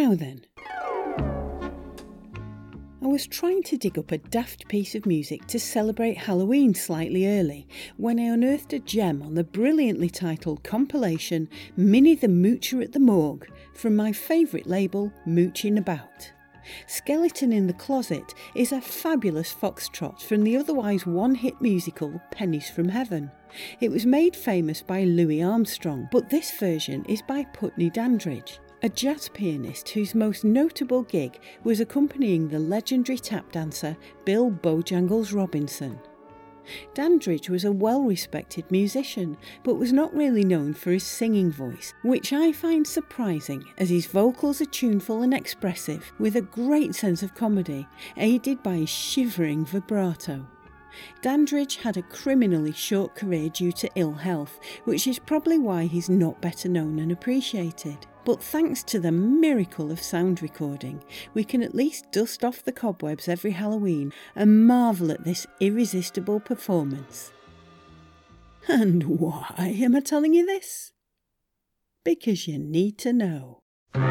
Now then. I was trying to dig up a daft piece of music to celebrate Halloween slightly early when I unearthed a gem on the brilliantly titled compilation Minnie the Moocher at the Morgue from my favourite label, Moochin' About. Skeleton in the Closet is a fabulous foxtrot from the otherwise one hit musical Pennies from Heaven. It was made famous by Louis Armstrong, but this version is by Putney Dandridge, a jazz pianist whose most notable gig was accompanying the legendary tap dancer Bill Bojangles Robinson. Dandridge was a well respected musician, but was not really known for his singing voice, which I find surprising as his vocals are tuneful and expressive, with a great sense of comedy, aided by his shivering vibrato. Dandridge had a criminally short career due to ill health, which is probably why he's not better known and appreciated. But thanks to the miracle of sound recording, we can at least dust off the cobwebs every Halloween and marvel at this irresistible performance. And why am I telling you this? Because you need to know. Let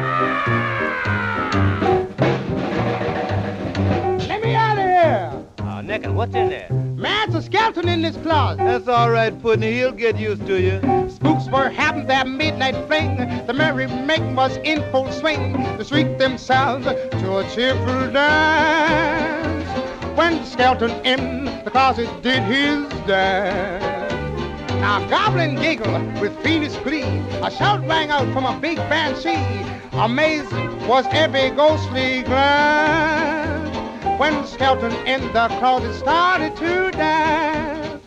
me out of here! Uh, Nick, and what's in there? Man, it's a skeleton in this closet. That's all right, Putney. He'll get used to you. Spooks were having their midnight fling. The merry making was in full swing. They shrieked themselves to a cheerful dance. When the skeleton in the closet did his dance. Now goblin giggled with fiendish glee. A shout rang out from a big banshee. Amazed was every ghostly glance when the skeleton in the closet started to dance.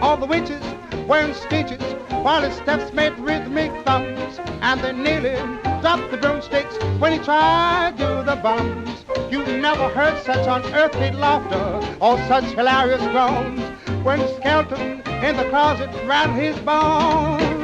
All the witches wearing stitches while his steps made rhythmic thumps, and they nearly dropped the broomsticks when he tried to do the bumps. You never heard such unearthly laughter or such hilarious groans when the skeleton in the closet rattled his bones.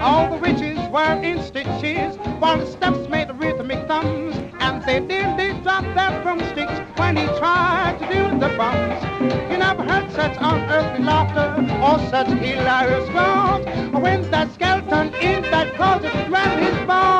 All the witches were in stitches while the steps made the rhythmic thumbs, and they nearly dropped their broomsticks when he tried to do the bumps. You never heard such unearthly laughter or such hilarious groans when that skeleton in that closet grabbed his bones.